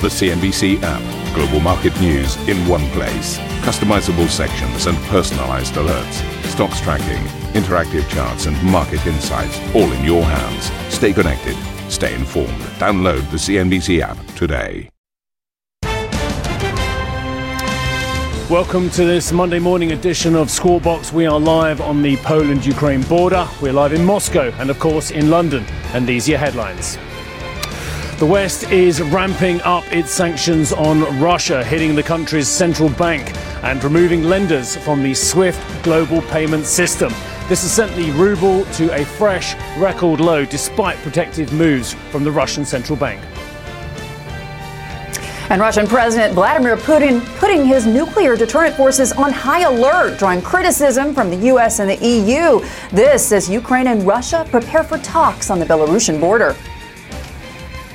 The CNBC app. Global market news in one place. Customizable sections and personalized alerts. Stocks tracking, interactive charts, and market insights all in your hands. Stay connected. Stay informed. Download the CNBC app today. Welcome to this Monday morning edition of Squawk Box. We are live on the Poland Ukraine border. We're live in Moscow and, of course, in London. And these are your headlines. The West is ramping up its sanctions on Russia, hitting the country's central bank and removing lenders from the SWIFT global payment system. This has sent the ruble to a fresh record low despite protective moves from the Russian central bank. And Russian President Vladimir Putin putting his nuclear deterrent forces on high alert, drawing criticism from the U.S. and the EU. This as Ukraine and Russia prepare for talks on the Belarusian border.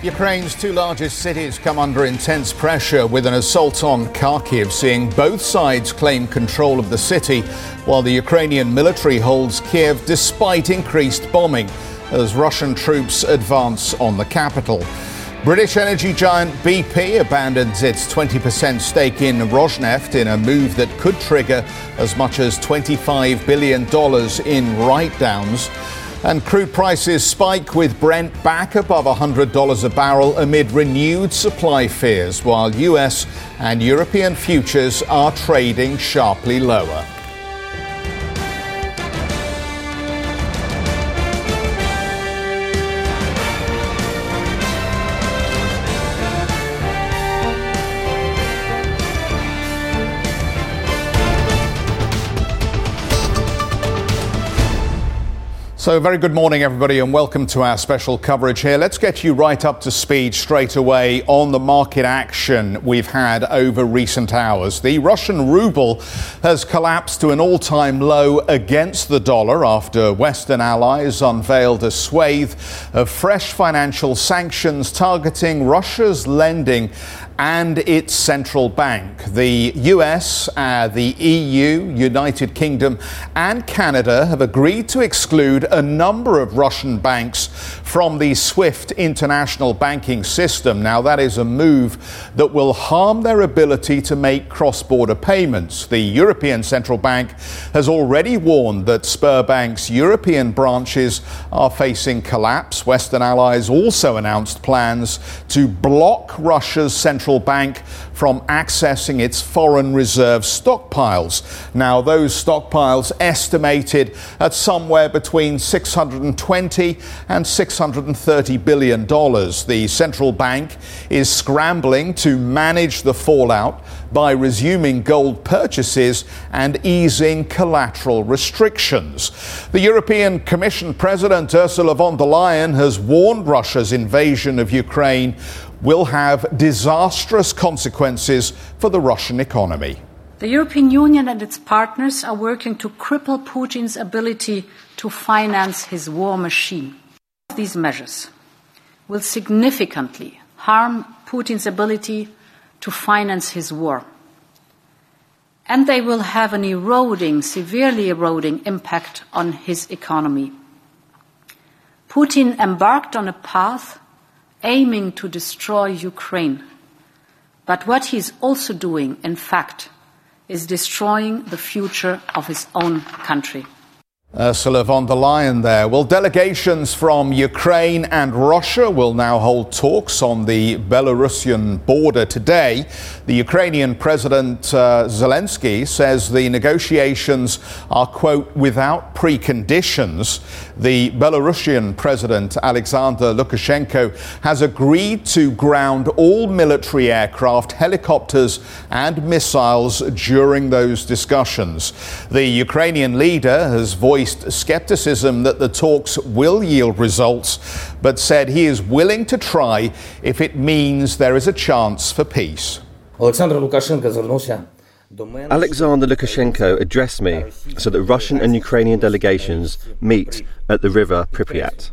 Ukraine's two largest cities come under intense pressure with an assault on Kharkiv, seeing both sides claim control of the city, while the Ukrainian military holds Kiev despite increased bombing as Russian troops advance on the capital. British energy giant BP abandons its 20% stake in Rosneft in a move that could trigger as much as $25 billion in write downs. And crude prices spike with Brent back above $100 a barrel amid renewed supply fears, while US and European futures are trading sharply lower. So, very good morning, everybody, and welcome to our special coverage here. Let's get you right up to speed straight away on the market action we've had over recent hours. The Russian ruble has collapsed to an all time low against the dollar after Western allies unveiled a swathe of fresh financial sanctions targeting Russia's lending and its central bank. The US, uh, the EU, United Kingdom, and Canada have agreed to exclude a number of Russian banks from the SWIFT international banking system. Now, that is a move that will harm their ability to make cross border payments. The European Central Bank has already warned that Sberbank's European branches are facing collapse. Western allies also announced plans to block Russia's central central bank from accessing its foreign reserve stockpiles. Now, those stockpiles estimated at somewhere between 620 and 630 billion dollars. The central bank is scrambling to manage the fallout by resuming gold purchases and easing collateral restrictions. The European Commission President Ursula von der Leyen has warned Russia's invasion of Ukraine will have disastrous consequences for the Russian economy. The European Union and its partners are working to cripple Putin's ability to finance his war machine. These measures will significantly harm Putin's ability to finance his war. And they will have an eroding, severely eroding impact on his economy. Putin embarked on a path aiming to destroy Ukraine. But what he is also doing, in fact, is destroying the future of his own country. Ursula von der Leyen there. Well, delegations from Ukraine and Russia will now hold talks on the Belarusian border today. The Ukrainian President uh, Zelensky says the negotiations are, quote, without preconditions. The Belarusian President Alexander Lukashenko has agreed to ground all military aircraft, helicopters, and missiles during those discussions. The Ukrainian leader has voiced voiced skepticism that the talks will yield results, but said he is willing to try if it means there is a chance for peace. Alexander Lukashenko addressed me so that Russian and Ukrainian delegations meet at the river Pripyat.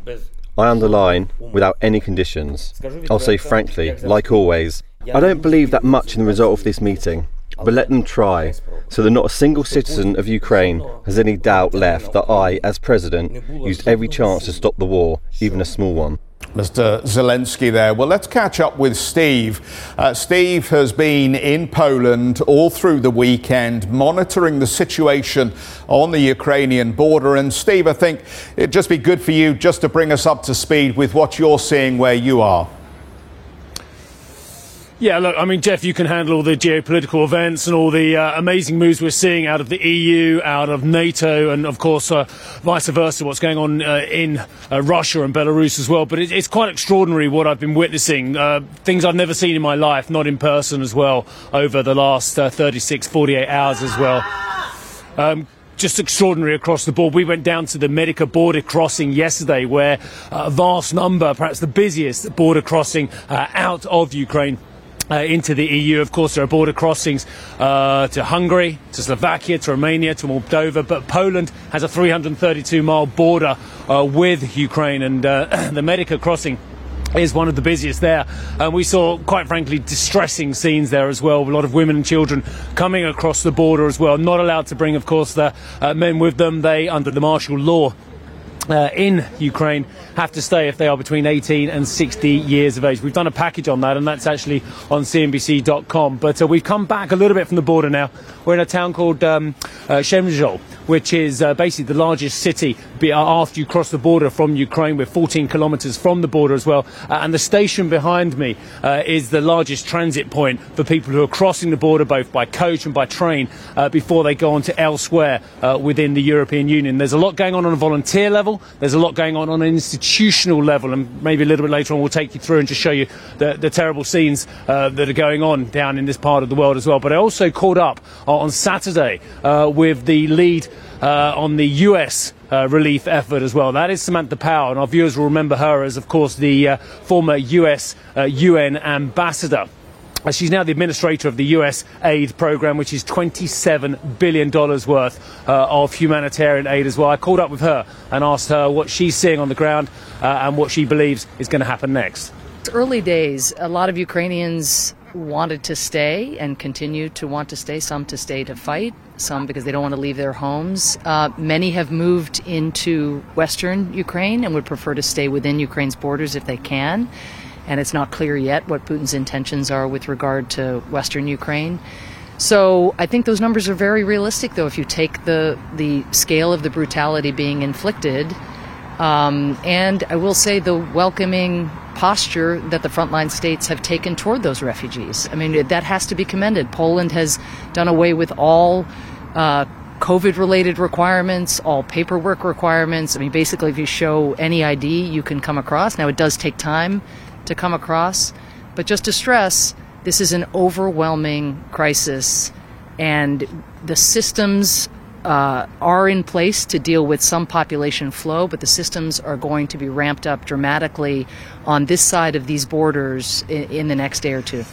I underline, without any conditions. I'll say frankly, like always, I don't believe that much in the result of this meeting but let them try, so that not a single citizen of Ukraine has any doubt left that I, as president, used every chance to stop the war, even a small one. Mr. Zelensky there. Well, let's catch up with Steve. Uh, Steve has been in Poland all through the weekend, monitoring the situation on the Ukrainian border. And Steve, I think it'd just be good for you just to bring us up to speed with what you're seeing where you are. Yeah, look, I mean, Geoff, you can handle all the geopolitical events and all the uh, amazing moves we're seeing out of the EU, out of NATO, and of course, uh, vice versa, what's going on uh, in uh, Russia and Belarus as well. But it, it's quite extraordinary what I've been witnessing. Uh, things I've never seen in my life, not in person as well, over the last uh, 36, 48 hours as well. Um, just extraordinary across the board. We went down to the Medyka border crossing yesterday, where a vast number, perhaps the busiest border crossing out of Ukraine, uh, into the EU. Of course, there are border crossings uh, to Hungary, to Slovakia, to Romania, to Moldova, but Poland has a 332 mile border uh, with Ukraine, and uh, the Medyka crossing is one of the busiest there. And we saw, quite frankly, distressing scenes there as well. A lot of women and children coming across the border as well. Not allowed to bring, of course, the uh, men with them. They, under the martial law, uh, in Ukraine have to stay if they are between 18 and 60 years of age. We've done a package on that, and that's actually on CNBC.com. But uh, we've come back a little bit from the border now. We're in a town called um, uh, which is uh, basically the largest city after you cross the border from Ukraine. We're 14 kilometres from the border as well. Uh, and the station behind me uh, is the largest transit point for people who are crossing the border both by coach and by train uh, before they go on to elsewhere uh, within the European Union. There's a lot going on on a volunteer level. There's a lot going on on an institutional level. And maybe a little bit later on we'll take you through and just show you the, the terrible scenes that are going on down in this part of the world as well. But I also caught up on Saturday with the lead uh, on the US uh, relief effort as well. That is Samantha Power, and our viewers will remember her as, of course, the uh, former US UN uh, ambassador. Uh, she's now the administrator of the US aid program, which is $27 billion worth uh, of humanitarian aid as well. I called up with her and asked her what she's seeing on the ground and what she believes is going to happen next. It's early days. A lot of Ukrainians wanted to stay and continue to want to stay, some to stay to fight, some because they don't want to leave their homes. Uh, many have moved into western Ukraine and would prefer to stay within Ukraine's borders if they can. And it's not clear yet what Putin's intentions are with regard to western Ukraine. So I think those numbers are very realistic, though, if you take the, the scale of the brutality being inflicted. Um, and I will say the welcoming posture that the frontline states have taken toward those refugees. I mean, that has to be commended. Poland has done away with all uh, COVID related requirements, all paperwork requirements. I mean, basically, if you show any ID, you can come across. Now, it does take time to come across, but just to stress, this is an overwhelming crisis, and the systems uh, are in place to deal with some population flow, but the systems are going to be ramped up dramatically on this side of these borders in, in the next day or two.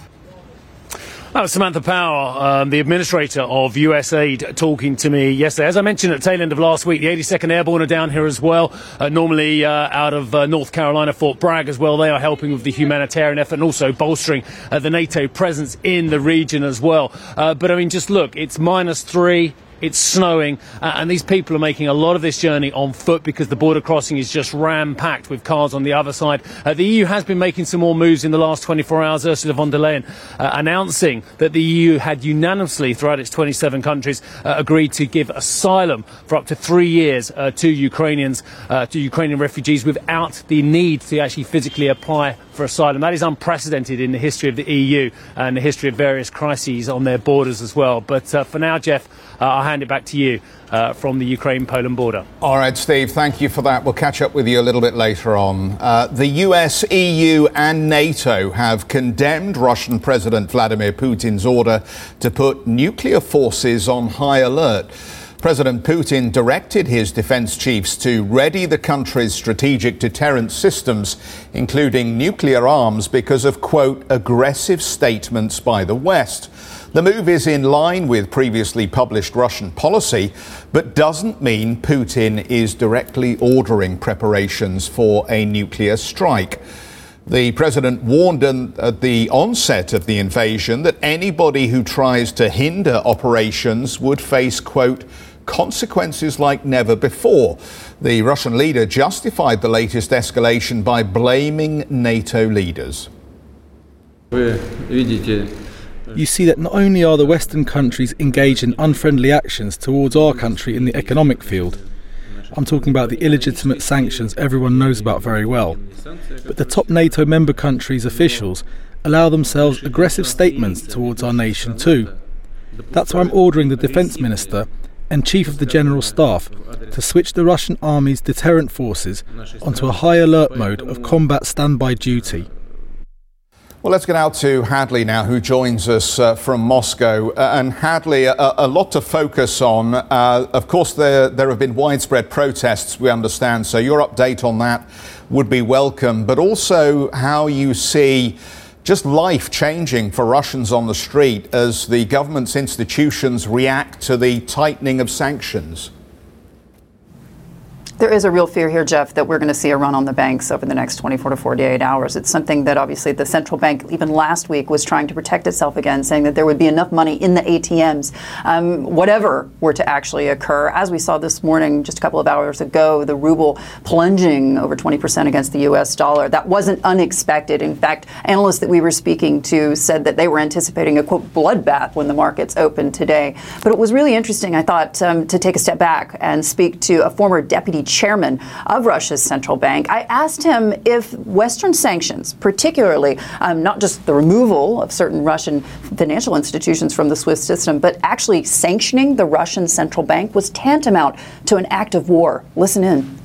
That was Samantha Power, um, the administrator of USAID, talking to me yesterday. As I mentioned at the tail end of last week, the 82nd Airborne are down here as well, uh, normally uh, out of uh, North Carolina, Fort Bragg as well. They are helping with the humanitarian effort and also bolstering uh, the NATO presence in the region as well. Uh, but I mean, just look, it's minus three it's snowing, uh, and these people are making a lot of this journey on foot because the border crossing is just ram packed with cars on the other side. Uh, the EU has been making some more moves in the last 24 hours. Ursula von der Leyen uh, announcing that the EU had unanimously, throughout its 27 countries, uh, agreed to give asylum for up to three years uh, to Ukrainians, uh, to Ukrainian refugees, without the need to actually physically apply for asylum. That is unprecedented in the history of the EU and the history of various crises on their borders as well. But for now, Geoff, I'll hand it back to you uh, from the Ukraine Poland border. All right, Steve, thank you for that. We'll catch up with you a little bit later on. Uh, the US, EU, and NATO have condemned Russian President Vladimir Putin's order to put nuclear forces on high alert. President Putin directed his defense chiefs to ready the country's strategic deterrent systems, including nuclear arms, because of, quote, aggressive statements by the West. The move is in line with previously published Russian policy, but doesn't mean Putin is directly ordering preparations for a nuclear strike. The president warned at the onset of the invasion that anybody who tries to hinder operations would face, quote, consequences like never before. The Russian leader justified the latest escalation by blaming NATO leaders. Э, you see that not only are the Western countries engaged in unfriendly actions towards our country in the economic field, I'm talking about the illegitimate sanctions everyone knows about very well, but the top NATO member countries' officials allow themselves aggressive statements towards our nation too. That's why I'm ordering the defence minister and chief of the general staff to switch the Russian army's deterrent forces onto a high alert mode of combat standby duty. Well, let's get out to Hadley now, who joins us uh, from Moscow. Uh, and Hadley, a, a, lot to focus on. Uh, of course, there, there have been widespread protests, we understand. So your update on that would be welcome. But also how you see just life changing for Russians on the street as the government's institutions react to the tightening of sanctions. There is a real fear here, Geoff, that we're going to see a run on the banks over the next 24 to 48 hours. It's something that obviously the central bank, even last week, was trying to protect itself against, saying that there would be enough money in the ATMs, um, whatever were to actually occur. As we saw this morning, just a couple of hours ago, the ruble plunging over 20% against the U.S. dollar. That wasn't unexpected. In fact, analysts that we were speaking to said that they were anticipating a quote bloodbath when the markets opened today. But it was really interesting, I thought, um, to take a step back and speak to a former deputy chairman of Russia's central bank. I asked him if Western sanctions, particularly um, not just the removal of certain Russian financial institutions from the SWIFT system, but actually sanctioning the Russian central bank was tantamount to an act of war. Listen in.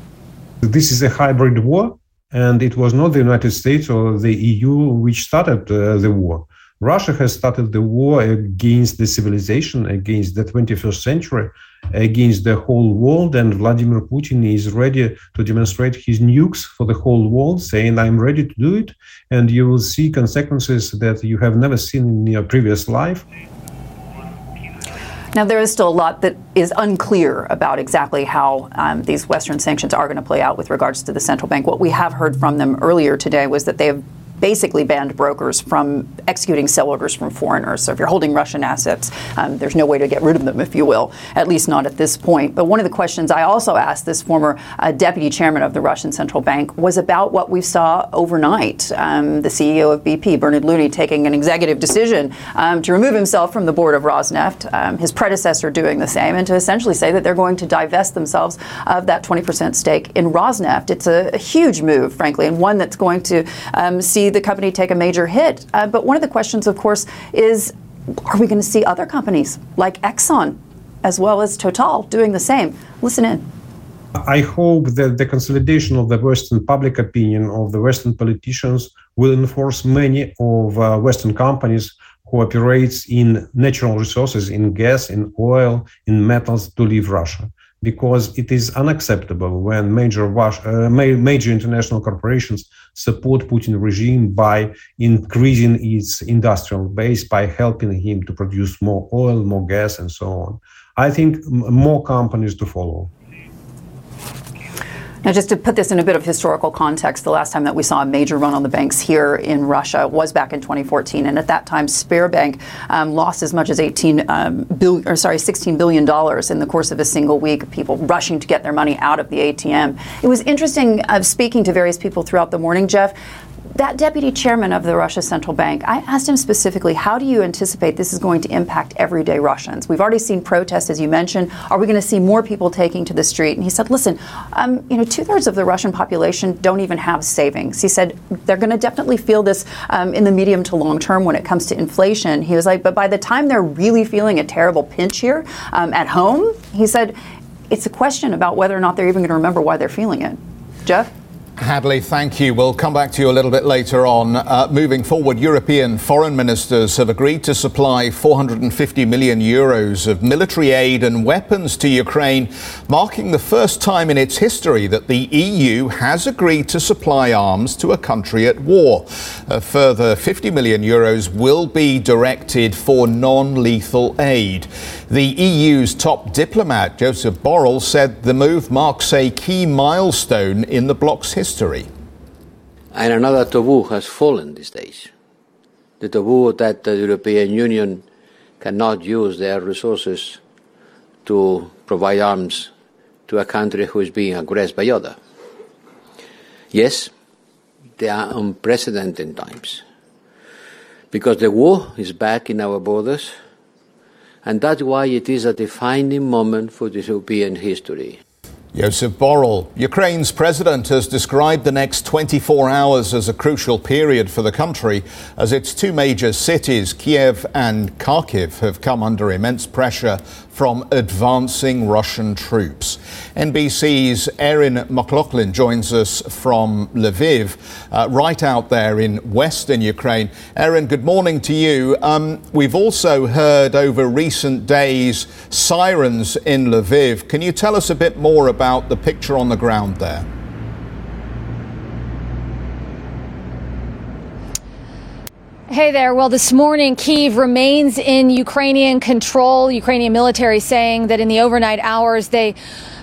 This is a hybrid war, and it was not the United States or the EU which started uh, the war. Russia has started the war against the civilization, against the 21st century, against the whole world. And Vladimir Putin is ready to demonstrate his nukes for the whole world, saying, I'm ready to do it. And you will see consequences that you have never seen in your previous life. Now, there is still a lot that is unclear about exactly how um, these Western sanctions are going to play out with regards to the central bank. What we have heard from them earlier today was that they have basically banned brokers from executing sell orders from foreigners. So if you're holding Russian assets, um, there's no way to get rid of them, if you will, at least not at this point. But one of the questions I also asked this former uh, deputy chairman of the Russian central bank was about what we saw overnight. Um, the CEO of BP, Bernard Looney, taking an executive decision um, to remove himself from the board of Rosneft, um, his predecessor doing the same, and to essentially say that they're going to divest themselves of that 20% stake in Rosneft. It's a, a huge move, frankly, and one that's going to um, see the company take a major hit. Uh, but one of the questions, of course, is are we going to see other companies like Exxon as well as Total doing the same? Listen in. I hope that the consolidation of the Western public opinion of the Western politicians will enforce many of uh, Western companies who operates in natural resources, in gas, in oil, in metals to leave Russia because it is unacceptable when major uh, major international corporations support Putin regime by increasing its industrial base by helping him to produce more oil, more gas, and so on. I think more companies to follow. Now, just to put this in a bit of historical context, the last time that we saw a major run on the banks here in Russia was back in 2014, and at that time, Sberbank um, lost as much as 18 um, billion, or sorry, 16 billion dollars in the course of a single week. Of people rushing to get their money out of the ATM. It was interesting uh, speaking to various people throughout the morning, Geoff that deputy chairman of the Russia Central Bank, I asked him specifically, how do you anticipate this is going to impact everyday Russians? We've already seen protests, as you mentioned. Are we going to see more people taking to the street? And he said, listen, um, you know, two thirds of the Russian population don't even have savings. He said they're going to definitely feel this um, in the medium to long term when it comes to inflation. He was like, but by the time they're really feeling a terrible pinch here um, at home, he said, it's a question about whether or not they're even going to remember why they're feeling it. Geoff? Hadley, thank you. We'll come back to you a little bit later on. Uh, moving forward, European foreign ministers have agreed to supply 450 million euros of military aid and weapons to Ukraine, marking the first time in its history that the EU has agreed to supply arms to a country at war. A further 50 million euros will be directed for non lethal aid. The EU's top diplomat, Joseph Borrell, said the move marks a key milestone in the bloc's history. And another taboo has fallen these days. The taboo that the European Union cannot use their resources to provide arms to a country who is being aggressed by other. Yes, they are unprecedented times because the war is back in our borders, and that's why it is a defining moment for this European history. Joseph Borrell, Ukraine's president, has described the next 24 hours as a crucial period for the country as its two major cities, Kiev and Kharkiv, have come under immense pressure from advancing Russian troops. NBC's Erin McLaughlin joins us from Lviv, uh, right out there in western Ukraine. Erin, good morning to you. Um, we've also heard over recent days sirens in Lviv. Can you tell us a bit more about the picture on the ground there? Hey there. Well, this morning, Kiev remains in Ukrainian control. Ukrainian military saying that in the overnight hours, they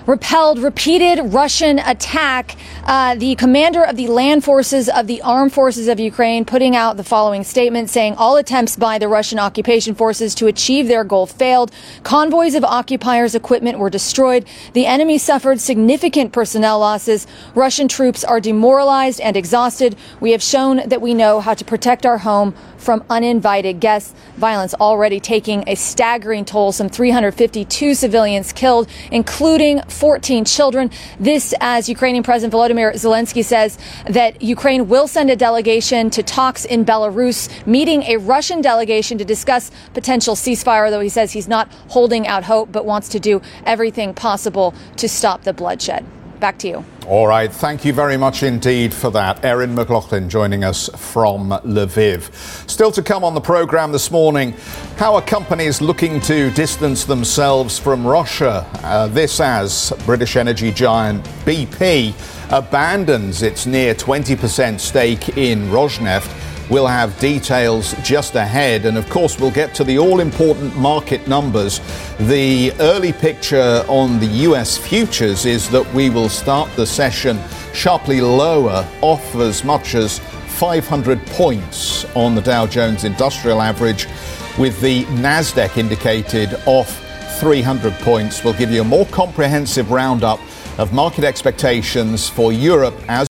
repelled repeated Russian attack. Uh, the commander of the land forces of the armed forces of Ukraine putting out the following statement saying all attempts by the Russian occupation forces to achieve their goal failed. Convoys of occupiers' equipment were destroyed. The enemy suffered significant personnel losses. Russian troops are demoralized and exhausted. We have shown that we know how to protect our home from uninvited guests. Violence already taking a staggering toll. Some 352 civilians killed, including 14 children. This, as Ukrainian President Volodymyr Zelensky says, that Ukraine will send a delegation to talks in Belarus, meeting a Russian delegation to discuss potential ceasefire, though he says he's not holding out hope, but wants to do everything possible to stop the bloodshed. Back to you. All right. Thank you very much indeed for that. Erin McLaughlin joining us from Lviv. Still to come on the program this morning, how are companies looking to distance themselves from Russia? Uh, this as British energy giant BP abandons its near 20% stake in Rosneft We'll have details just ahead. And of course, we'll get to the all important market numbers. The early picture on the US futures is that we will start the session sharply lower, off as much as 500 points on the Dow Jones Industrial Average, with the NASDAQ indicated off 300 points. We'll give you a more comprehensive roundup of market expectations for Europe as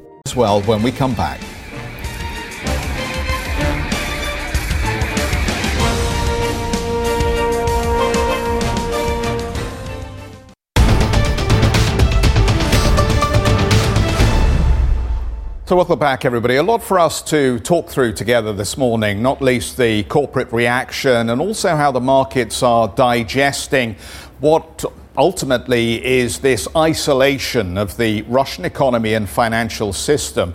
as well when we come back. So, welcome back, everybody. A lot for us to talk through together this morning, not least the corporate reaction and also how the markets are digesting what ultimately is this isolation of the Russian economy and financial system.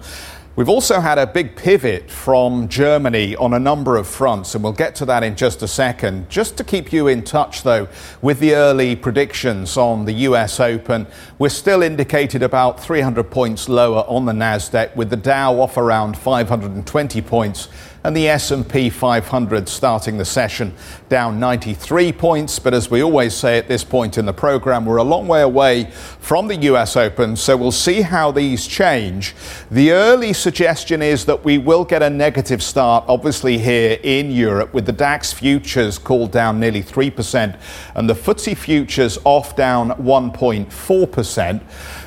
We've also had a big pivot from Germany on a number of fronts, and we'll get to that in just a second. Just to keep you in touch, though, with the early predictions on the US Open, we're still indicated about 300 points lower on the Nasdaq, with the Dow off around 520 points and the S&P 500 starting the session down 93 points. But as we always say at this point in the program, we're a long way away from the US Open, so we'll see how these change. The early suggestion is that we will get a negative start, obviously here in Europe, with the DAX futures called down nearly 3% and the FTSE futures off down 1.4%.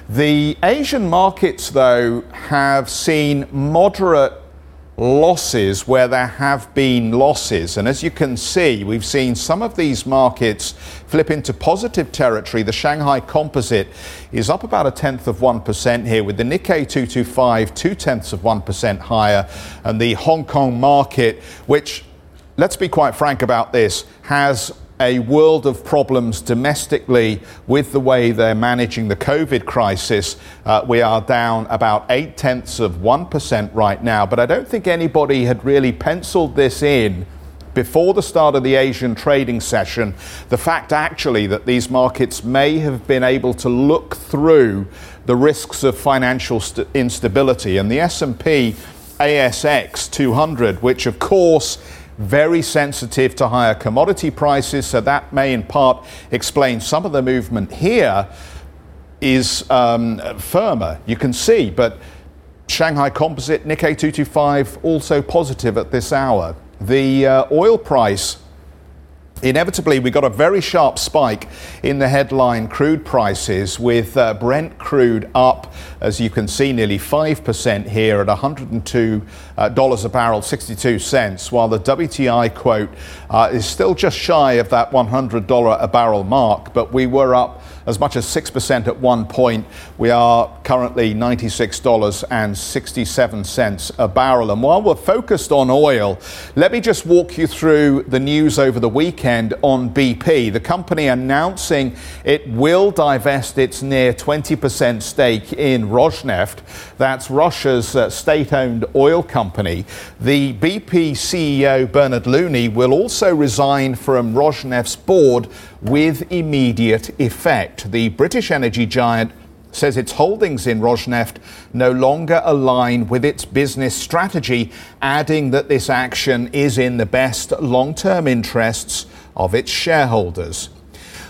The Asian markets, though, have seen moderate losses where there have been losses. And as you can see, we've seen some of these markets flip into positive territory. The Shanghai Composite is up about a tenth of 1% here, with the Nikkei 225 two tenths of 1% higher, and the Hong Kong market, which, let's be quite frank about this, has a world of problems domestically with the way they're managing the COVID crisis. Uh, we are down about eight tenths of 1% right now, but I don't think anybody had really penciled this in before the start of the Asian trading session the fact actually that these markets may have been able to look through the risks of financial st- instability and the S&P ASX 200 which of course very sensitive to higher commodity prices so that may in part explain some of the movement here is um, firmer you can see but Shanghai Composite Nikkei 225 also positive at this hour. The uh, oil price Inevitably, we got a very sharp spike in the headline crude prices, with uh, Brent crude up, as you can see, nearly 5% here at $102 uh, a barrel, 62 cents, while the WTI quote uh, is still just shy of that $100 a barrel mark, but we were up as much as 6% at one point. We are currently $96.67 a barrel. And while we're focused on oil, let me just walk you through the news over the weekend on BP. The company announcing it will divest its near 20% stake in Rosneft. That's Russia's uh, state owned oil company. The BP CEO, Bernard Looney, will also resign from Rosneft's board with immediate effect. The British energy giant says its holdings in Rosneft no longer align with its business strategy, adding that this action is in the best long term interests of its shareholders.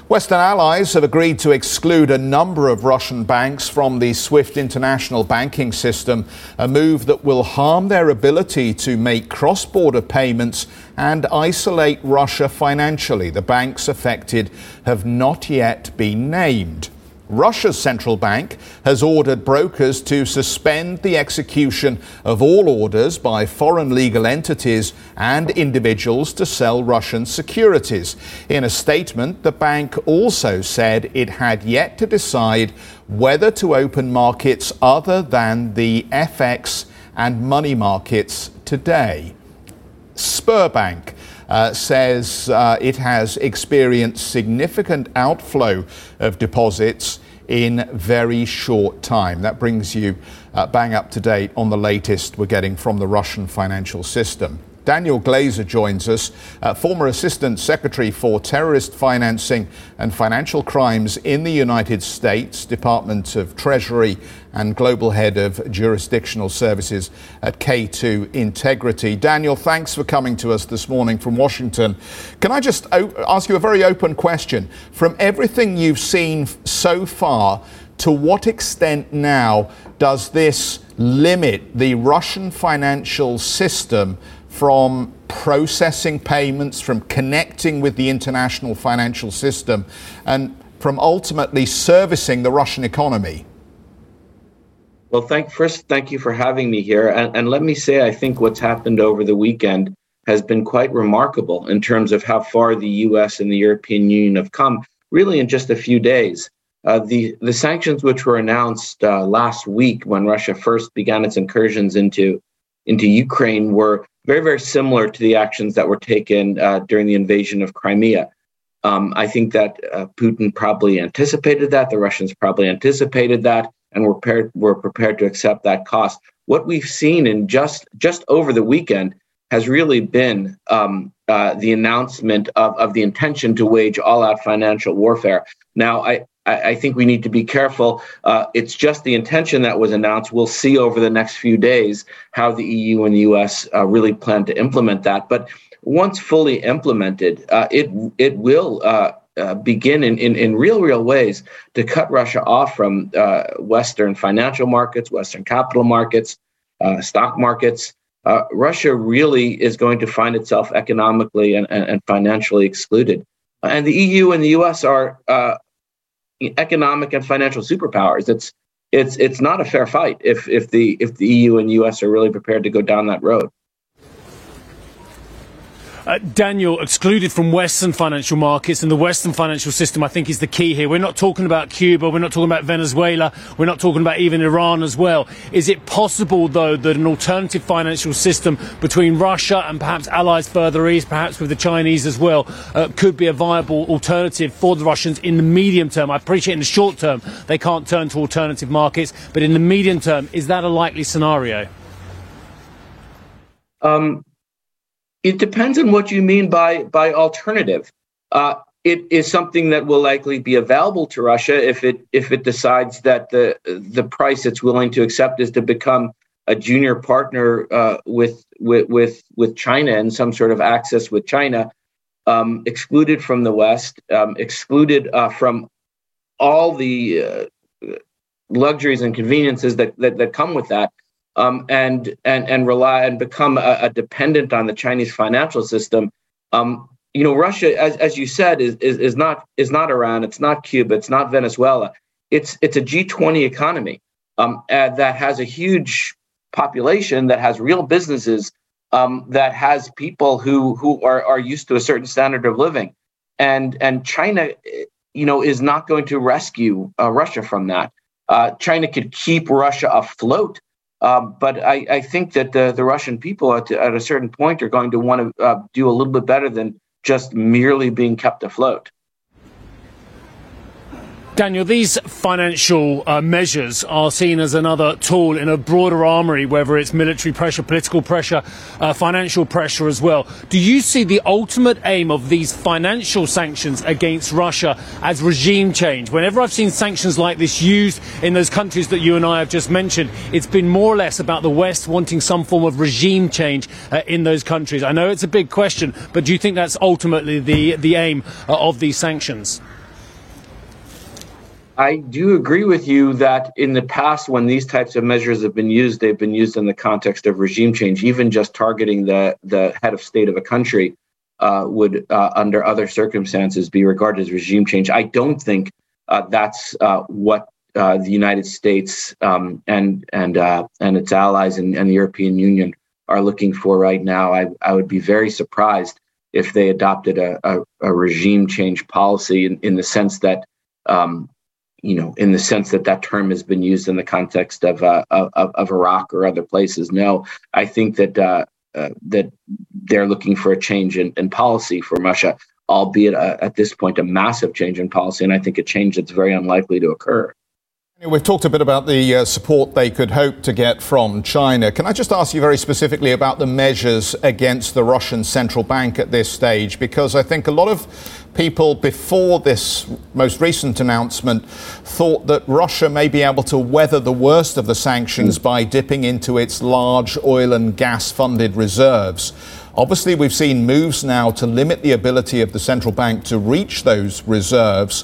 Western allies have agreed to exclude a number of Russian banks from the SWIFT international banking system, a move that will harm their ability to make cross border payments and isolate Russia financially. The banks affected have not yet been named. Russia's central bank has ordered brokers to suspend the execution of all orders by foreign legal entities and individuals to sell Russian securities. In a statement, the bank also said it had yet to decide whether to open markets other than the FX and money markets today. Sberbank uh, says uh, it has experienced significant outflow of deposits in very short time. That brings you uh, bang up to date on the latest we're getting from the Russian financial system. Daniel Glaser joins us, uh, former Assistant Secretary for Terrorist Financing and Financial Crimes in the United States, Department of Treasury, and Global Head of Jurisdictional Services at K2 Integrity. Daniel, thanks for coming to us this morning from Washington. Can I just o- ask you a very open question? From everything you've seen so far, to what extent now does this limit the Russian financial system from processing payments, from connecting with the international financial system, and from ultimately servicing the Russian economy? Well, thank first, thank you for having me here. And, and let me say, I think what's happened over the weekend has been quite remarkable in terms of how far the U.S. and the European Union have come, really in just a few days. Uh, the the sanctions which were announced uh, last week when Russia first began its incursions into into Ukraine were very, very similar to the actions that were taken uh, during the invasion of Crimea. Um, I think that uh, Putin probably anticipated that. The Russians probably anticipated that, and were prepared, were prepared to accept that cost. What we've seen in just just over the weekend has really been um, uh, the announcement of, of the intention to wage all-out financial warfare. Now, I, I, I think we need to be careful. Uh, it's just the intention that was announced. We'll see over the next few days how the EU and the US uh, really plan to implement that. But once fully implemented, uh, it it will uh, uh, begin in, in, in real, real ways to cut Russia off from uh, Western financial markets, Western capital markets, uh, stock markets. Uh, Russia really is going to find itself economically and, and, and financially excluded. And the EU and the US are economic and financial superpowers. It's it's it's not a fair fight if if the if the EU and US are really prepared to go down that road. Uh, Daniel, excluded from Western financial markets and the Western financial system, I think is the key here. We're not talking about Cuba, we're not talking about Venezuela, we're not talking about even Iran as well. Is it possible, though, that an alternative financial system between Russia and perhaps allies further east, perhaps with the Chinese as well, uh, could be a viable alternative for the Russians in the medium term? I appreciate in the short term they can't turn to alternative markets, but in the medium term, is that a likely scenario? Um, it depends on what you mean by by alternative. Uh, it is something that will likely be available to Russia if it if it decides that the the price it's willing to accept is to become a junior partner uh, with, with with with China and some sort of access with China, um, excluded from the West, um, excluded uh, from all the uh, luxuries and conveniences that, that that come with that um, and and and rely and become a, a, dependent on the Chinese financial system. Um, you know, Russia, as, as you said, is, is is not is not Iran, it's not Cuba, it's not Venezuela. It's it's a G20 economy um, that has a huge population, that has real businesses, um, that has people who who are are used to a certain standard of living, and and China, you know, is not going to rescue uh, Russia from that. Uh, China could keep Russia afloat um, but I, I, think that the, the Russian people at, at, a certain point are going to want to uh, do a little bit better than just merely being kept afloat. Daniel, these financial uh, measures are seen as another tool in a broader armory, whether it's military pressure, political pressure, uh, financial pressure as well. Do you see the ultimate aim of these financial sanctions against Russia as regime change? Whenever I've seen sanctions like this used in those countries that you and I have just mentioned, it's been more or less about the West wanting some form of regime change uh, in those countries. I know it's a big question, but do you think that's ultimately the, the aim uh, of these sanctions? I do agree with you that in the past, when these types of measures have been used, they've been used in the context of regime change. Even just targeting the the head of state of a country uh, would, uh, under other circumstances, be regarded as regime change. I don't think uh, that's uh, what uh, the United States um, and and uh, and its allies and, and, the European Union are looking for right now. I, I would be very surprised if they adopted a, a, a regime change policy in, in the sense that um, you know, in the sense that that term has been used in the context of uh, of, of, Iraq or other places. No, I think that uh, uh, that they're looking for a change in, in policy from Russia, albeit uh, at this point a massive change in policy, and I think a change that's very unlikely to occur. We've talked a bit about the uh, support they could hope to get from China. Can I just ask you very specifically about the measures against the Russian central bank at this stage? Because I think a lot of people before this most recent announcement thought that Russia may be able to weather the worst of the sanctions mm. by dipping into its large oil and gas funded reserves. Obviously, we've seen moves now to limit the ability of the central bank to reach those reserves.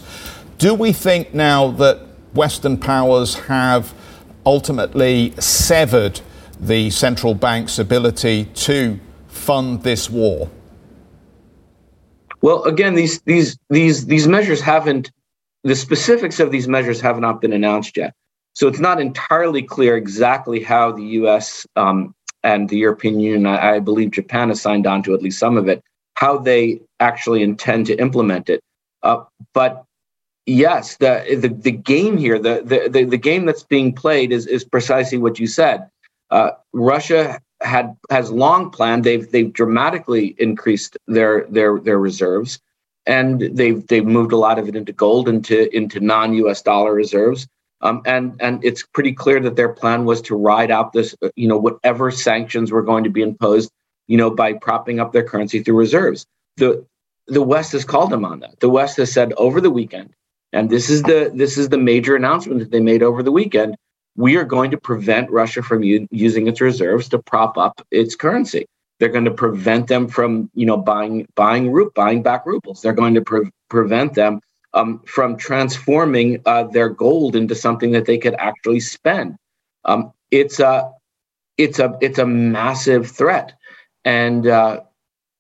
Do we think now that Western powers have ultimately severed the central bank's ability to fund this war? Well, again, these these these these measures haven't the specifics of these measures have not been announced yet. So it's not entirely clear exactly how the U.S. Um, and the European Union, I, I, believe Japan has signed on to at least some of it, how they actually intend to implement it. Uh, but yes, the, the the game here, the, the the game that's being played is is precisely what you said. Uh, Russia had has long planned. They've they've dramatically increased their their their reserves, and they've they've moved a lot of it into gold, into into non U.S. dollar reserves. Um, and and it's pretty clear that their plan was to ride out this, you know, whatever sanctions were going to be imposed, you know, by propping up their currency through reserves. The the West has called them on that. The West has said over the weekend, and this is the this is the major announcement that they made over the weekend we are going to prevent Russia from u- using its reserves to prop up its currency. They're going to prevent them from, you know, buying buying root, buying back rubles. They're going to pre- prevent them um, from transforming uh, their gold into something that they could actually spend. Um, it's a it's a it's a massive threat, and uh,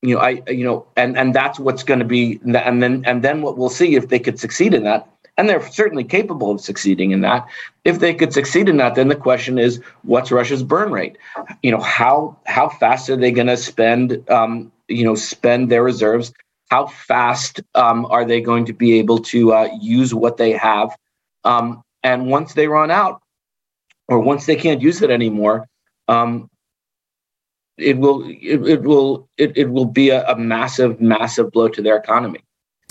you know I you know and and that's what's going to be and then and then what we'll see if they could succeed in that and they're certainly capable of succeeding in that. If they could succeed in that, then the question is, what's Russia's burn rate? You know, how how fast are they going to spend? Um, you know, spend their reserves. How fast um, are they going to be able to uh, use what they have? Um, and once they run out, or once they can't use it anymore, um, it will it, it will it, it will be a, a massive massive blow to their economy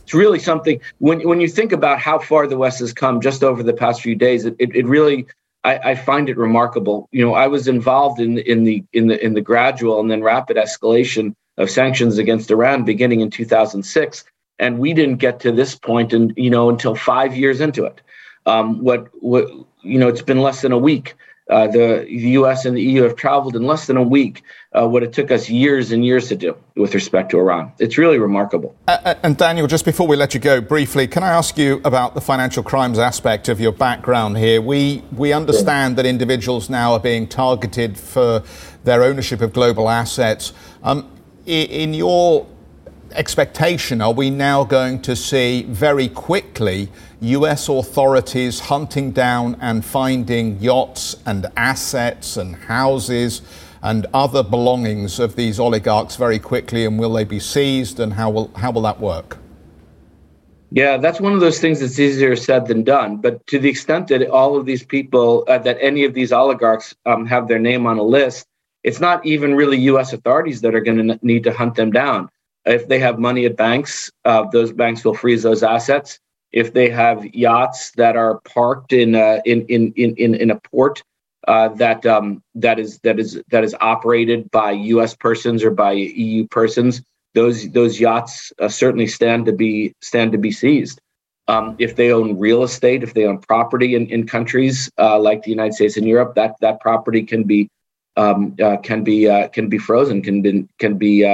it's really something when when you think about how far the West has come just over the past few days, it, it, it really I, I, find it remarkable. You know, I was involved in in the in the in the gradual and then rapid escalation of sanctions against Iran beginning in 2006, and we didn't get to this point, and you know, until five years into it. Um, what what you know, it's been less than a week. Uh, the, the U.S. and the EU have traveled in less than a week uh, what it took us years and years to do with respect to Iran. It's really remarkable. Uh, and Daniel, just before we let you go briefly, can I ask you about the financial crimes aspect of your background here? We we understand that individuals now are being targeted for their ownership of global assets. Um, in your expectation, are we now going to see very quickly US authorities hunting down and finding yachts and assets and houses and other belongings of these oligarchs very quickly? And will they be seized? And how will, how will that work? Yeah, that's one of those things that's easier said than done. But to the extent that all of these people, uh, that any of these oligarchs um, have their name on a list, it's not even really U.S. authorities that are going to need to hunt them down. If they have money at banks, uh, those banks will freeze those assets. If they have yachts that are parked in uh, in, in in in a port uh, that um, that is that is that is operated by U.S. persons or by EU persons, those those yachts uh, certainly stand to be stand to be seized. Um, if they own real estate, if they own property in, in countries uh, like the United States and Europe, that that property can be um, uh, can be can be frozen, can be can be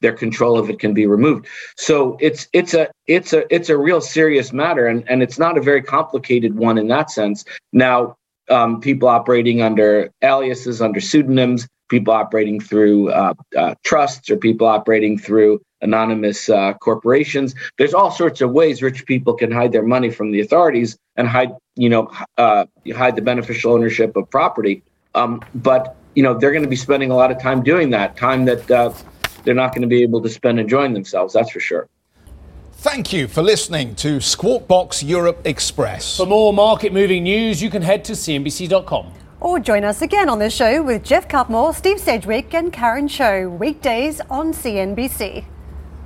their control of it can be removed. So it's it's a it's a it's a real serious matter, and and it's not a very complicated one in that sense. Now, um, people operating under aliases, under pseudonyms, people operating through uh, uh, trusts, or people operating through anonymous uh, corporations. There's all sorts of ways rich people can hide their money from the authorities and hide, you know, uh, hide the beneficial ownership of property. Um, but you know, they're going to be spending a lot of time doing that, time that uh, they're not going to be able to spend enjoying themselves. That's for sure. Thank you for listening to Squawk Box Europe Express. For more market moving news, you can head to CNBC.com. Or join us again on the show with Geoff Cutmore, Steve Sedgwick, and Karen Tso, weekdays on CNBC.